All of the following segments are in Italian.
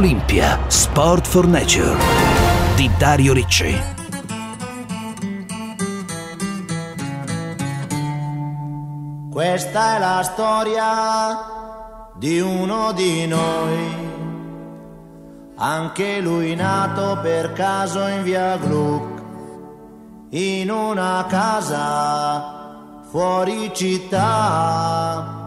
Olimpia Sport for Nature di Dario Ricci. Questa è la storia di uno di noi. Anche lui nato per caso in via Gluck, in una casa fuori città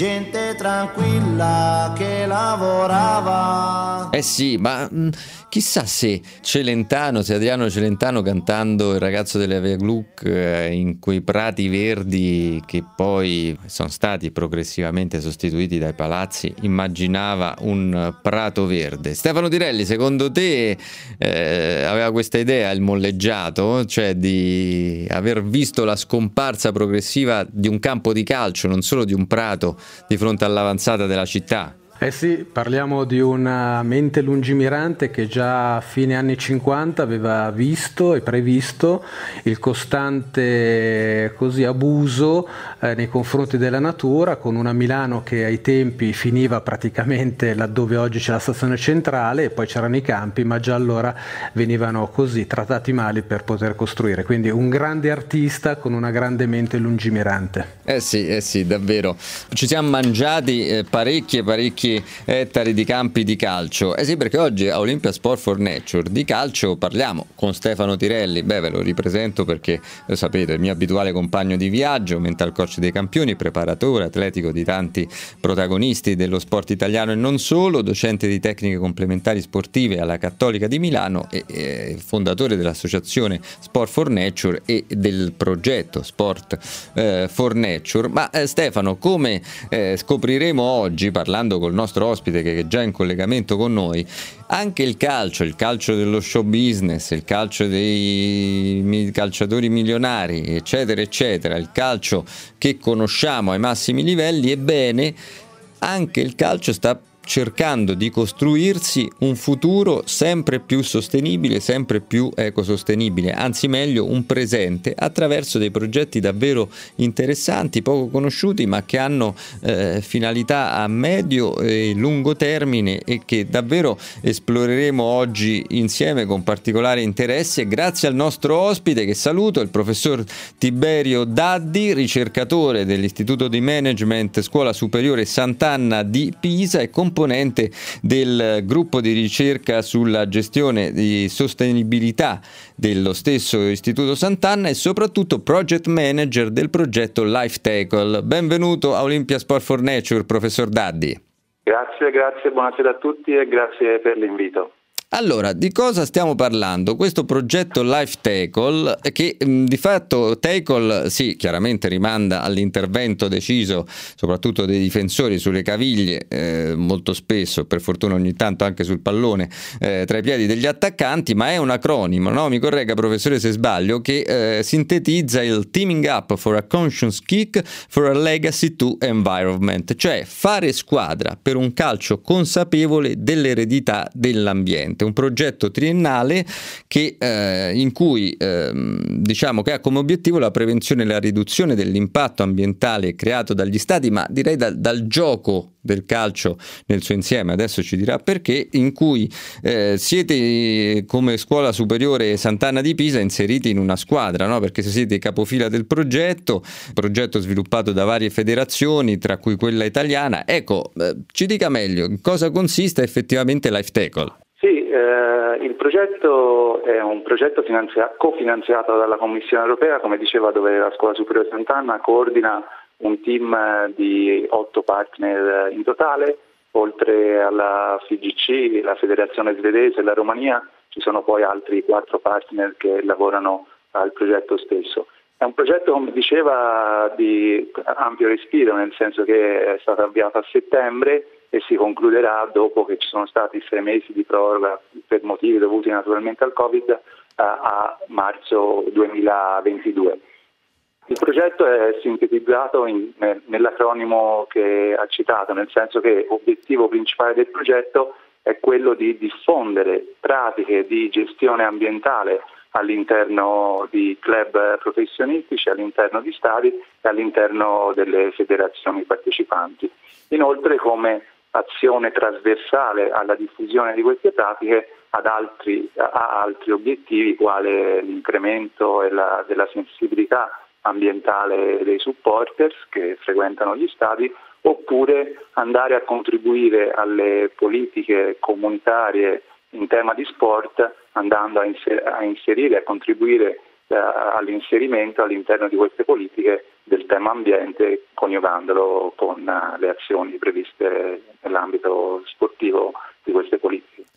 gente tranquilla che lavorava. Eh sì, ma mh, mm, chissà se Celentano, se Adriano Celentano cantando Il ragazzo della Via Gluck eh, in quei prati verdi che poi sono stati progressivamente sostituiti dai palazzi, immaginava un prato verde. Stefano Tirelli, secondo te eh, aveva questa idea, il molleggiato, cioè di aver visto la scomparsa progressiva di un campo di calcio, non solo di un prato di fronte all'avanzata della città. Eh sì, parliamo di una mente lungimirante che già a fine anni 50 aveva visto e previsto il costante così, abuso eh, nei confronti della natura, con una Milano che ai tempi finiva praticamente laddove oggi c'è la stazione centrale e poi c'erano i campi, ma già allora venivano così trattati male per poter costruire. Quindi un grande artista con una grande mente lungimirante. Eh sì, eh sì, davvero. Ci siamo mangiati eh, parecchie, parecchie ettari di campi di calcio. Eh sì, perché oggi a Olympia Sport for Nature di calcio parliamo con Stefano Tirelli. Beh, ve lo ripresento perché lo sapete, il mio abituale compagno di viaggio, mental coach dei campioni, preparatore atletico di tanti protagonisti dello sport italiano e non solo, docente di tecniche complementari sportive alla Cattolica di Milano e, e fondatore dell'associazione Sport for Nature e del progetto Sport eh, for Nature. Ma eh, Stefano, come eh, scopriremo oggi parlando col nostro ospite che è già in collegamento con noi, anche il calcio, il calcio dello show business, il calcio dei calciatori milionari, eccetera, eccetera, il calcio che conosciamo ai massimi livelli, ebbene, anche il calcio sta cercando di costruirsi un futuro sempre più sostenibile, sempre più ecosostenibile, anzi meglio un presente attraverso dei progetti davvero interessanti, poco conosciuti, ma che hanno eh, finalità a medio e lungo termine e che davvero esploreremo oggi insieme con particolare interesse. Grazie al nostro ospite che saluto, il professor Tiberio Daddi, ricercatore dell'Istituto di Management Scuola Superiore Sant'Anna di Pisa e componente componente del gruppo di ricerca sulla gestione di sostenibilità dello stesso Istituto Sant'Anna e soprattutto project manager del progetto Life Tackle. Benvenuto a Olympia Sport for Nature, professor Daddi. Grazie, grazie, buonasera a tutti e grazie per l'invito. Allora, di cosa stiamo parlando? Questo progetto Life Tackle, che mh, di fatto Tackle, sì, chiaramente rimanda all'intervento deciso soprattutto dei difensori sulle caviglie, eh, molto spesso, per fortuna ogni tanto anche sul pallone, eh, tra i piedi degli attaccanti, ma è un acronimo, no? mi corregga professore se sbaglio, che eh, sintetizza il Teaming Up for a Conscious Kick for a Legacy to Environment, cioè fare squadra per un calcio consapevole dell'eredità dell'ambiente un progetto triennale che, eh, in cui eh, diciamo che ha come obiettivo la prevenzione e la riduzione dell'impatto ambientale creato dagli stati, ma direi da, dal gioco del calcio nel suo insieme, adesso ci dirà perché, in cui eh, siete come scuola superiore Sant'Anna di Pisa inseriti in una squadra, no? perché siete capofila del progetto, progetto sviluppato da varie federazioni, tra cui quella italiana. Ecco, eh, ci dica meglio, in cosa consiste effettivamente Life Tackle? Sì, eh, il progetto è un progetto finanzia- cofinanziato dalla Commissione europea, come diceva, dove la Scuola Superiore Sant'Anna coordina un team di otto partner in totale, oltre alla FIGC, la Federazione Svedese e la Romania, ci sono poi altri quattro partner che lavorano al progetto stesso. È un progetto, come diceva, di ampio respiro, nel senso che è stato avviato a settembre e si concluderà dopo che ci sono stati sei mesi di proroga per motivi dovuti naturalmente al Covid a, a marzo 2022. Il progetto è sintetizzato in, nell'acronimo che ha citato, nel senso che l'obiettivo principale del progetto è quello di diffondere pratiche di gestione ambientale all'interno di club professionistici, all'interno di stadi e all'interno delle federazioni partecipanti. Inoltre, come azione trasversale alla diffusione di queste pratiche altri, a altri obiettivi quale l'incremento la, della sensibilità ambientale dei supporters che frequentano gli stadi oppure andare a contribuire alle politiche comunitarie in tema di sport andando a inserire, a contribuire eh, all'inserimento all'interno di queste politiche del tema ambiente coniugandolo con uh, le azioni previste nell'ambito sportivo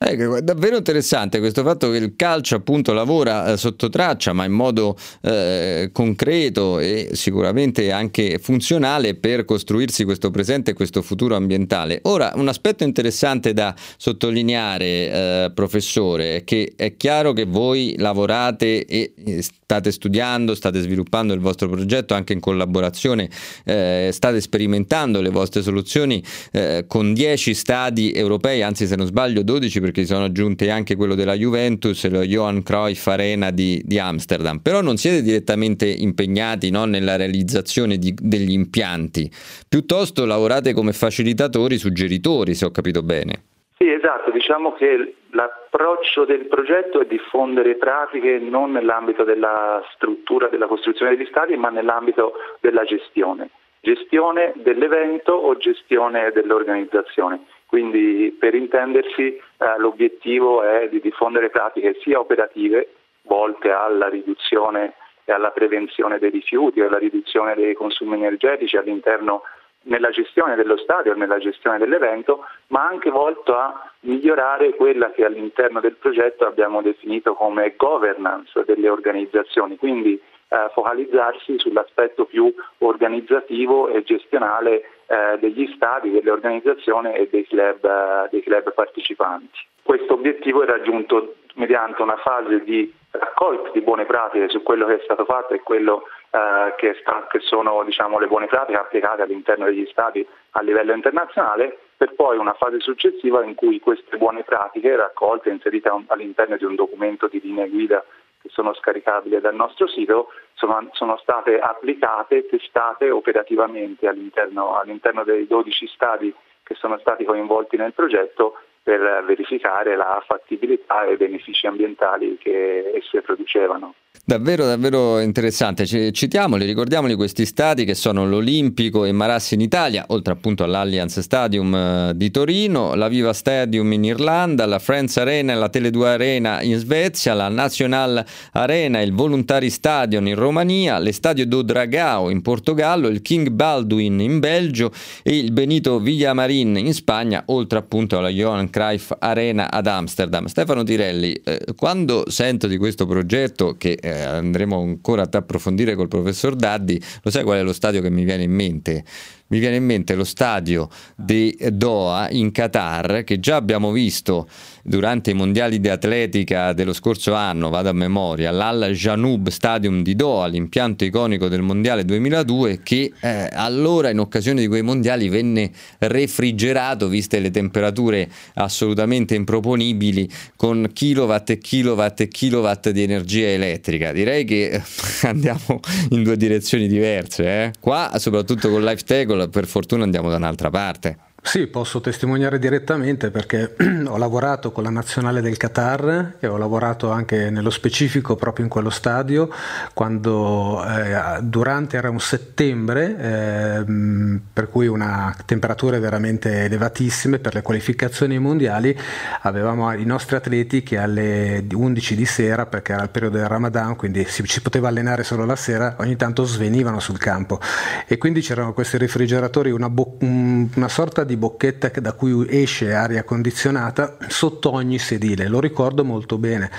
di queste politiche. Ecco, davvero interessante questo fatto che il calcio appunto lavora eh, sotto traccia ma in modo eh, concreto e sicuramente anche funzionale per costruirsi questo presente e questo futuro ambientale. Ora, un aspetto interessante da sottolineare, eh, professore, è che è chiaro che voi lavorate e state studiando, state sviluppando il vostro progetto anche in collaborazione, eh, state sperimentando le vostre soluzioni eh, con 10 stadi europei, anzi se non sbaglio 12 perché sono aggiunti anche quello della Juventus e lo Johan Cruyff Arena di, di Amsterdam, però non siete direttamente impegnati no, nella realizzazione di, degli impianti, piuttosto lavorate come facilitatori, suggeritori, se ho capito bene. Sì, esatto, diciamo che l'approccio del progetto è diffondere pratiche non nell'ambito della struttura della costruzione degli stadi, ma nell'ambito della gestione. Gestione dell'evento o gestione dell'organizzazione. Quindi per intendersi eh, l'obiettivo è di diffondere pratiche sia operative volte alla riduzione e alla prevenzione dei rifiuti, alla riduzione dei consumi energetici all'interno nella gestione dello stadio, nella gestione dell'evento, ma anche volto a migliorare quella che all'interno del progetto abbiamo definito come governance delle organizzazioni, quindi eh, focalizzarsi sull'aspetto più organizzativo e gestionale eh, degli stadi, delle organizzazioni e dei club, eh, dei club partecipanti. Questo obiettivo è raggiunto mediante una fase di raccolta di buone pratiche su quello che è stato fatto e quello eh, che, sta, che, sono diciamo, le buone pratiche applicate all'interno degli stati a livello internazionale, per poi una fase successiva in cui queste buone pratiche raccolte e inserite all'interno di un documento di linee guida che sono scaricabili dal nostro sito sono, sono state applicate testate operativamente all'interno, all'interno dei 12 stadi che sono stati coinvolti nel progetto per verificare la fattibilità e i benefici ambientali che esse producevano. Davvero, davvero interessante. Citiamoli, ricordiamoli questi stadi che sono l'Olimpico e Marassi in Italia, oltre appunto all'Allianz Stadium eh, di Torino, la Viva Stadium in Irlanda, la Friends Arena e la Tele2 Arena in Svezia, la National Arena e il Voluntari Stadium in Romania, l'Estadio do Dragao in Portogallo, il King Baldwin in Belgio e il Benito Villamarin in Spagna, oltre appunto alla Johan Cruyff Arena ad Amsterdam. Stefano Tirelli, eh, quando sento di questo progetto che eh, andremo ancora ad approfondire col professor Daddi, lo sai qual è lo stadio che mi viene in mente? Mi viene in mente lo stadio di Doha in Qatar che già abbiamo visto durante i mondiali di atletica dello scorso anno, vado a memoria, l'Al Janoub Stadium di Doha, l'impianto iconico del mondiale 2002 che eh, allora in occasione di quei mondiali venne refrigerato viste le temperature assolutamente improponibili con kilowatt e kilowatt e kilowatt di energia elettrica. Direi che andiamo in due direzioni diverse. Eh? Qua soprattutto con LifeTech per fortuna andiamo da un'altra parte. Sì, posso testimoniare direttamente perché ho lavorato con la nazionale del Qatar e ho lavorato anche nello specifico proprio in quello stadio quando eh, durante era un settembre eh, per cui una temperature veramente elevatissime per le qualificazioni mondiali. Avevamo i nostri atleti che alle 11 di sera perché era il periodo del Ramadan quindi si, si poteva allenare solo la sera ogni tanto svenivano sul campo. E quindi c'erano questi refrigeratori una, bo- una sorta di di bocchetta da cui esce aria condizionata sotto ogni sedile, lo ricordo molto bene.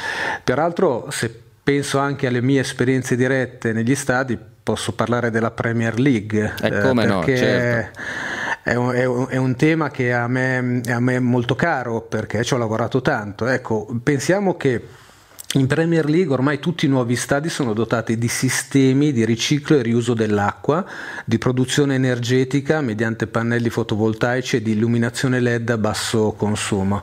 Peraltro se penso anche alle mie esperienze dirette negli stadi, posso parlare della Premier League. E eh, come no, certo. È un, è, un, è un, tema che a me, a me, è molto caro perché ci ho lavorato tanto. Ecco, pensiamo che in Premier League ormai tutti i nuovi stadi sono dotati di sistemi di riciclo e riuso dell'acqua, di produzione energetica mediante pannelli fotovoltaici e di illuminazione LED a basso consumo.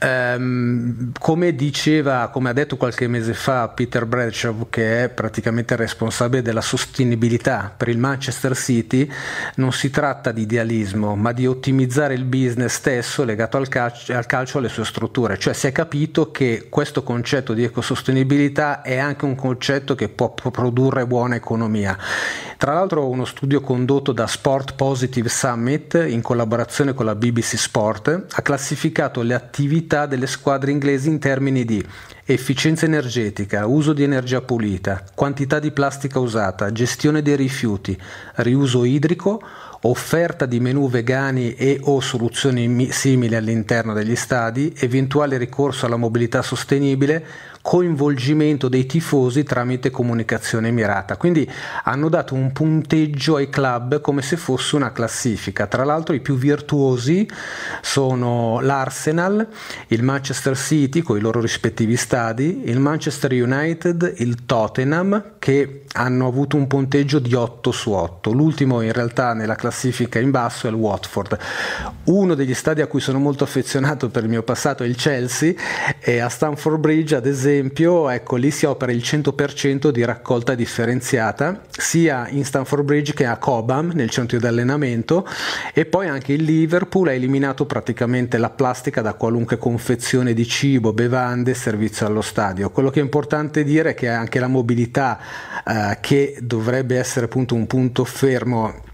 Um, come diceva, come ha detto qualche mese fa Peter Bradshaw, che è praticamente responsabile della sostenibilità per il Manchester City, non si tratta di idealismo, ma di ottimizzare il business stesso legato al calcio, al calcio e alle sue strutture. Cioè si è capito che questo concetto di ecosostenibilità è anche un concetto che può produrre buona economia. Tra l'altro uno studio condotto da Sport Positive Summit in collaborazione con la BBC Sport ha classificato le attività delle squadre inglesi in termini di efficienza energetica, uso di energia pulita, quantità di plastica usata, gestione dei rifiuti, riuso idrico, offerta di menù vegani e o soluzioni simili all'interno degli stadi, eventuale ricorso alla mobilità sostenibile, coinvolgimento dei tifosi tramite comunicazione mirata. Quindi hanno dato un punteggio ai club come se fosse una classifica. Tra l'altro i più virtuosi sono l'Arsenal, il Manchester City con i loro rispettivi stadi, il Manchester United, il Tottenham che hanno avuto un punteggio di 8 su 8. L'ultimo in realtà nella classifica in basso è il Watford. Uno degli stadi a cui sono molto affezionato per il mio passato è il Chelsea e a Stamford Bridge ad esempio esempio, ecco, lì si opera il 100% di raccolta differenziata, sia in Stanford Bridge che a Cobham, nel centro di allenamento, e poi anche il Liverpool ha eliminato praticamente la plastica da qualunque confezione di cibo, bevande, servizio allo stadio. Quello che è importante dire è che anche la mobilità, eh, che dovrebbe essere appunto un punto fermo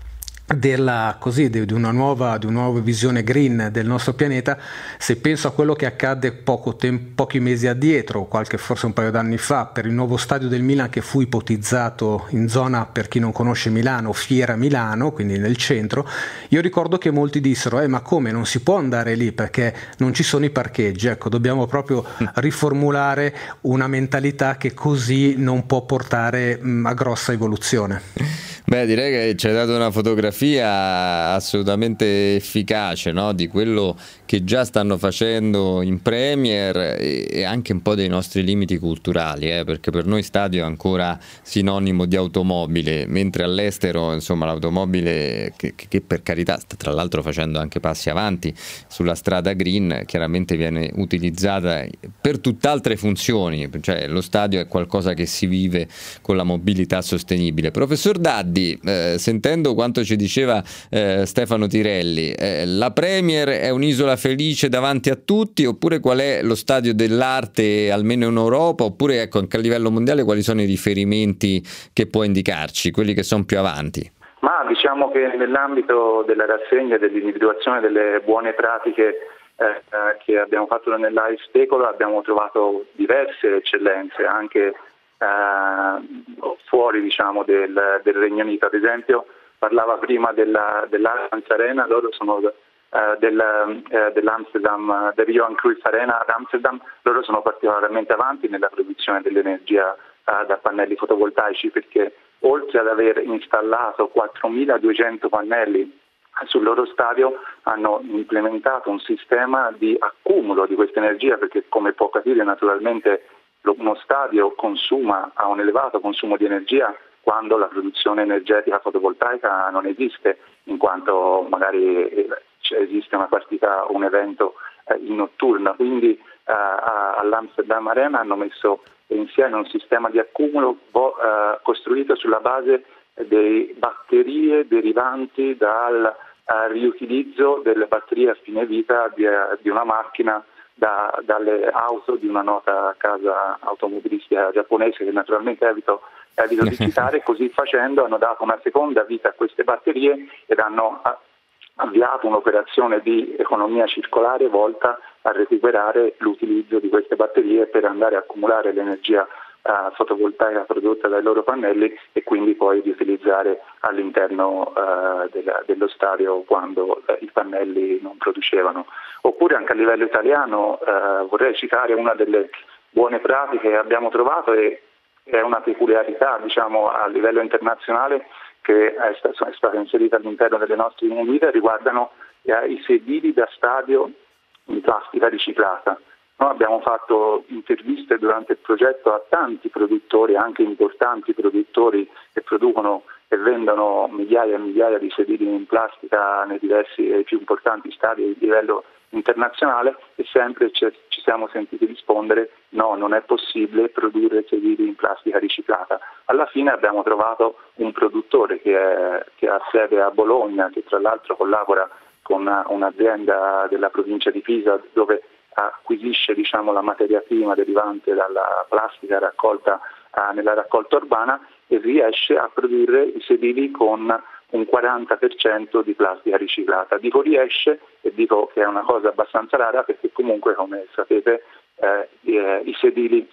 della, così, di, una nuova, di, una nuova, visione green del nostro pianeta, se penso a quello che accadde tempo, pochi mesi addietro, qualche forse un paio d'anni fa, per il nuovo stadio del Milan che fu ipotizzato in zona, per chi non conosce Milano, Fiera Milano, quindi nel centro, io ricordo che molti dissero, eh ma come non si può andare lì perché non ci sono i parcheggi, ecco dobbiamo proprio riformulare una mentalità che così non può portare mh, a grossa evoluzione. Beh, direi che ci hai dato una fotografia assolutamente efficace no? di quello che già stanno facendo in Premier e, anche un po' dei nostri limiti culturali, eh? perché per noi stadio è ancora sinonimo di automobile, mentre all'estero insomma, l'automobile, che, che per carità sta tra l'altro facendo anche passi avanti sulla strada green, chiaramente viene utilizzata per tutt'altre funzioni, cioè lo stadio è qualcosa che si vive con la mobilità sostenibile. Professor Daddi, Eh, sentendo quanto ci diceva eh, Stefano Tirelli, eh, la Premier è un'isola felice davanti a tutti oppure qual è lo stadio dell'arte almeno in Europa oppure ecco, anche a livello mondiale quali sono i riferimenti che può indicarci, quelli che sono più avanti? Ma diciamo che nell'ambito della rassegna dell'individuazione delle buone pratiche eh, eh che abbiamo fatto nell'AIS Specolo abbiamo trovato diverse eccellenze anche eh, fuori diciamo, del, del, Regno Unito. Ad esempio parlava prima della, dell'Allianz Arena, loro sono eh, del, eh, dell'Amsterdam, del Johan Cruyff Arena ad Amsterdam, loro sono particolarmente avanti nella produzione dell'energia eh, da pannelli fotovoltaici perché oltre ad aver installato 4.200 pannelli sul loro stadio hanno implementato un sistema di accumulo di questa energia perché come può capire naturalmente uno stadio consuma, ha un elevato consumo di energia quando la produzione energetica fotovoltaica non esiste, in quanto magari eh, esiste una partita, un evento eh, in notturna. Quindi eh, all'Amsterdam Arena hanno messo insieme un sistema di accumulo costruito sulla base delle batterie derivanti dal riutilizzo delle batterie a fine vita di una macchina da, dalle auto di una nota casa automobilistica giapponese che naturalmente evito, evito di citare, così facendo hanno dato una seconda vita a queste batterie ed hanno avviato un'operazione di economia circolare volta a recuperare l'utilizzo di queste batterie per andare a accumulare l'energia uh, fotovoltaica prodotta dai loro pannelli e quindi poi di utilizzare all'interno uh, della, dello stadio quando uh, i pannelli non producevano. Oppure anche a livello italiano vorrei citare una delle buone pratiche che abbiamo trovato e è una peculiarità diciamo, a livello internazionale che è stata, è stata inserita all'interno delle nostre guida riguardano i sedili da stadio in plastica riciclata. Noi abbiamo fatto interviste durante il progetto a tanti produttori, anche importanti produttori che producono e vendono migliaia e migliaia di sedili in plastica nei diversi e più importanti stadi di livello internazionale e sempre ci, ci siamo sentiti rispondere no, non è possibile produrre sedili in plastica riciclata. Alla fine abbiamo trovato un produttore che, è, che ha sede a Bologna, che tra l'altro collabora con un'azienda della provincia di Pisa dove acquisisce diciamo, la materia prima derivante dalla plastica raccolta eh, nella raccolta urbana e riesce a produrre i sedili con un 40% di plastica riciclata. Dico riesce e dico che è una cosa abbastanza rara perché comunque come sapete eh, eh i sedili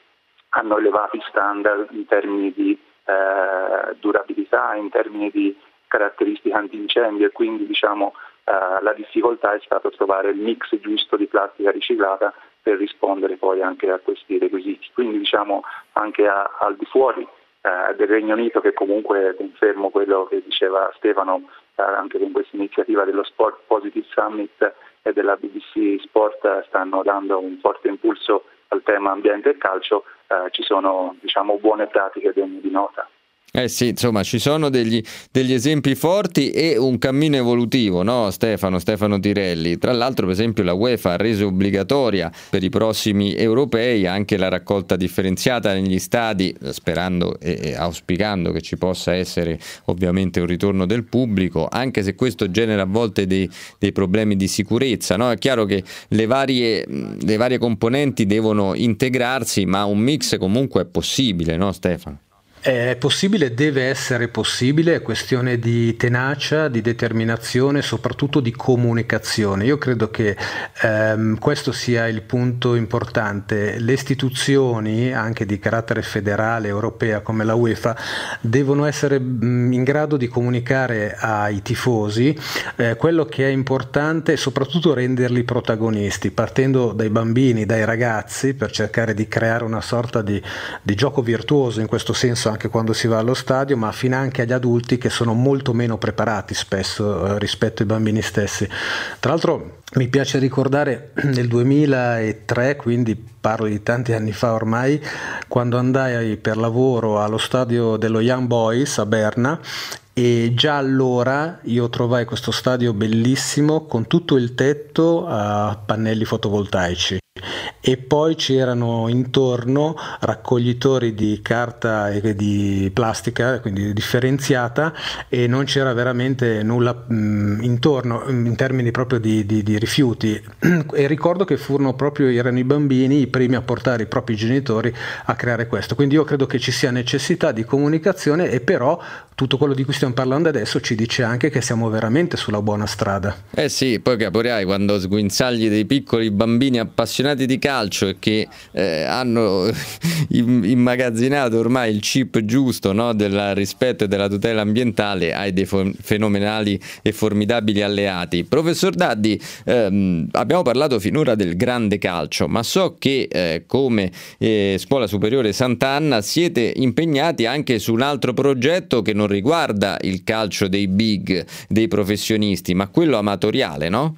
hanno elevati standard in termini di eh, durabilità, in termini di caratteristiche antincendio e quindi diciamo, eh, la difficoltà è stata trovare il mix giusto di plastica riciclata per rispondere poi anche a questi requisiti. Quindi diciamo anche a, al di fuori eh, del Regno Unito che comunque confermo quello che diceva Stefano eh, anche con questa iniziativa dello Sport Positive Summit e della BBC Sport eh, stanno dando un forte impulso al tema ambiente e calcio, eh, ci sono diciamo, buone pratiche degne di nota. Eh sì, insomma, ci sono degli, degli, esempi forti e un cammino evolutivo, no Stefano, Stefano Tirelli? Tra l'altro, per esempio, la UEFA ha reso obbligatoria per i prossimi europei anche la raccolta differenziata negli stadi, sperando e, auspicando che ci possa essere ovviamente un ritorno del pubblico, anche se questo genera a volte dei, dei problemi di sicurezza. No? È chiaro che le varie, le varie componenti devono integrarsi, ma un mix comunque è possibile, no Stefano? È possibile, deve essere possibile, è questione di tenacia, di determinazione, soprattutto di comunicazione. Io credo che ehm, questo sia il punto importante. Le istituzioni, anche di carattere federale, europea, come la UEFA, devono essere mm, in grado di comunicare ai tifosi eh, quello che è importante e soprattutto renderli protagonisti, partendo dai bambini, dai ragazzi, per cercare di creare una sorta di, di gioco virtuoso in questo senso anche quando si va allo stadio, ma fino anche agli adulti che sono molto meno preparati spesso eh, rispetto ai bambini stessi. Tra l'altro mi piace ricordare nel 2003, quindi parlo di tanti anni fa ormai, quando andai per lavoro allo stadio dello Young Boys a Berna e già allora io trovai questo stadio bellissimo con tutto il tetto a pannelli fotovoltaici e poi c'erano intorno raccoglitori di carta e di plastica, quindi differenziata e non c'era veramente nulla mm, intorno in termini proprio di, di, di, rifiuti e ricordo che furono proprio erano i bambini i primi a portare i propri genitori a creare questo, quindi io credo che ci sia necessità di comunicazione e però tutto quello di cui stiamo parlando adesso ci dice anche che siamo veramente sulla buona strada. Eh sì, poi capirai quando sguinzagli dei piccoli bambini appassionati di calcio e che eh, hanno immagazzinato ormai il chip giusto no, del rispetto e della tutela ambientale, hai dei fenomenali e formidabili alleati. Professor Daddi, ehm, abbiamo parlato finora del grande calcio, ma so che eh, come eh, Scuola Superiore Sant'Anna siete impegnati anche su un altro progetto che non riguarda il calcio dei big, dei professionisti, ma quello amatoriale, no?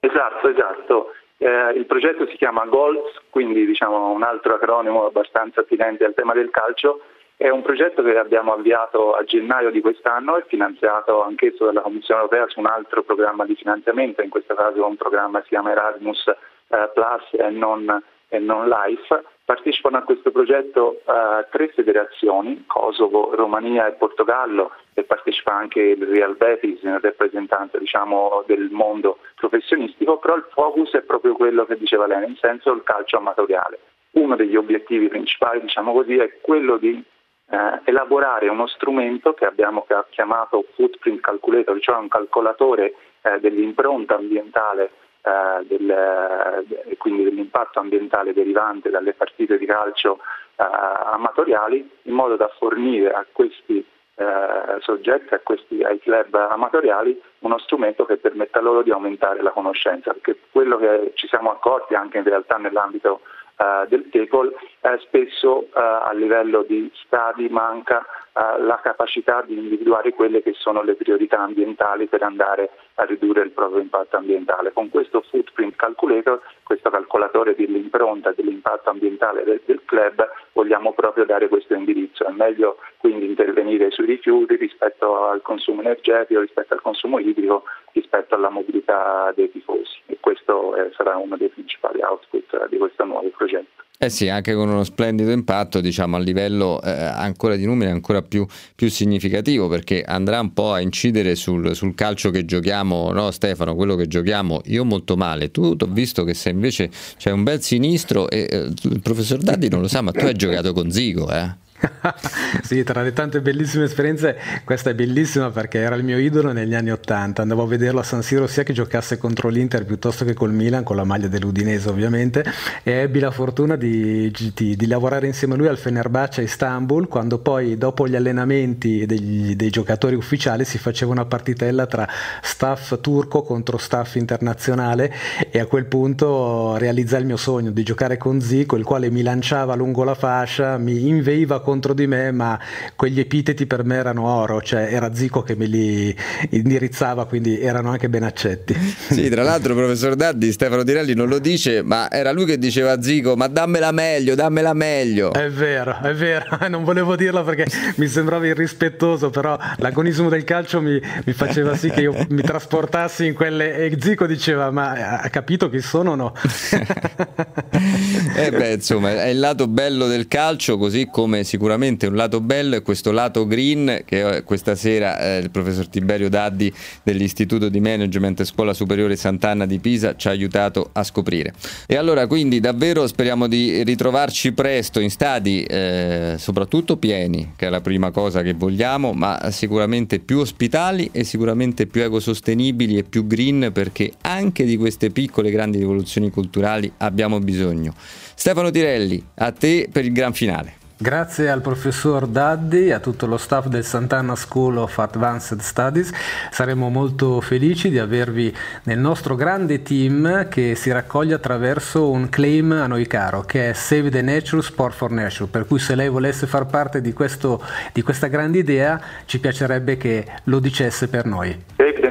Esatto, esatto. Eh, il progetto si chiama GOLS, quindi diciamo un altro acronimo abbastanza attinente al tema del calcio. È un progetto che abbiamo avviato a gennaio di quest'anno e finanziato anch'esso dalla Commissione europea su un altro programma di finanziamento, in questo caso un programma che si chiama Erasmus eh, Plus e non, e non Life Partecipano a questo progetto uh, tre federazioni, Kosovo, Romania e Portogallo, e partecipa anche il Real Betis, il rappresentante diciamo, del mondo professionistico, però il focus è proprio quello che diceva lei, nel senso il calcio amatoriale. Uno degli obiettivi principali diciamo così, è quello di eh, elaborare uno strumento che abbiamo chiamato Footprint Calculator, cioè un calcolatore eh, dell'impronta ambientale eh, del, eh, quindi dell'impatto ambientale derivante dalle partite di calcio eh, amatoriali, in modo da fornire a questi eh, soggetti, a questi ai club amatoriali, uno strumento che permetta loro di aumentare la conoscenza, perché quello che ci siamo accorti anche in realtà nell'ambito Uh, del TECOL, eh, spesso a livello di stadi manca uh, la capacità di individuare quelle che sono le priorità ambientali per andare a ridurre il proprio impatto ambientale. Con questo footprint calculator, questo calcolatore dell'impronta dell'impatto ambientale del, del club, vogliamo proprio dare questo indirizzo. È meglio quindi intervenire sui rifiuti rispetto al consumo energetico, rispetto al consumo idrico, rispetto alla mobilità dei tifosi e questo eh, sarà uno dei principali output di questo nuovo progetto. Eh sì, anche con uno splendido impatto, diciamo a livello eh, ancora di numeri ancora più, più, significativo, perché andrà un po' a incidere sul, sul calcio che giochiamo, no Stefano? Quello che giochiamo io molto male. Tu ho visto che se invece c'è un bel sinistro, e eh, il professor Daddi non lo sa, ma tu hai giocato con Zigo, eh? sì, tra le tante bellissime esperienze, questa è bellissima perché era il mio idolo negli anni Ottanta. Andavo a vederlo a San Siro sia che giocasse contro l'Inter piuttosto che col Milan, con la maglia dell'Udinese ovviamente, e ebbi la fortuna di, di, di lavorare insieme a lui al Fenerbahce a Istanbul, quando poi dopo gli allenamenti degli, dei giocatori ufficiali si faceva una partitella tra staff turco contro staff internazionale e a quel punto realizzai il mio sogno di giocare con Zico, il quale mi lanciava lungo la fascia, mi inveiva contro di me, ma quegli epiteti per me erano oro, cioè era Zico che me li indirizzava, quindi erano anche ben accetti. Sì, tra l'altro professor Daddi, Stefano Tirelli non lo dice, ma era lui che diceva a Zico, ma dammela meglio, dammela meglio. È vero, è vero, non volevo dirlo perché mi sembrava irrispettoso, però l'agonismo del calcio mi, mi faceva sì che io mi trasportassi in quelle... E Zico diceva, ma ha capito chi sono o no? eh beh, insomma, è il lato bello del calcio, così come si sicuramente un lato bello è questo lato green che questa sera eh, il professor Tiberio Daddi dell'Istituto di Management Scuola Superiore Sant'Anna di Pisa ci ha aiutato a scoprire. E allora quindi davvero speriamo di ritrovarci presto in stadi eh, soprattutto pieni, che è la prima cosa che vogliamo, ma sicuramente più ospitali e sicuramente più ecosostenibili e più green perché anche di queste piccole grandi rivoluzioni culturali abbiamo bisogno. Stefano Tirelli, a te per il gran finale. Grazie al professor Daddi e a tutto lo staff del Sant'Anna School of Advanced Studies. Saremo molto felici di avervi nel nostro grande team che si raccoglie attraverso un claim a noi caro che è Save the Nature, Sport for Nature. Per cui se lei volesse far parte di, questo, di questa grande idea ci piacerebbe che lo dicesse per noi.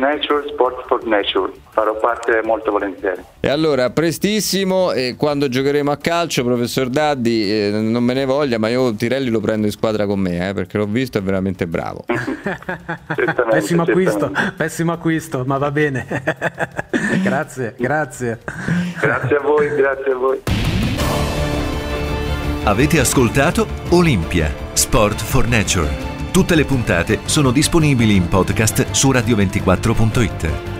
Nature, Sport for Nature. Farò parte molto volentieri. E allora, prestissimo, e quando giocheremo a calcio, professor Daddi, eh, non me ne voglia, ma io io Tirelli lo prendo in squadra con me, eh, perché l'ho visto, è veramente bravo. pessimo acquisto, pessimo acquisto, ma va bene. grazie, grazie. Grazie a voi, grazie a voi. Avete ascoltato Olimpia, Sport for Nature. Tutte le puntate sono disponibili in podcast su radio24.it.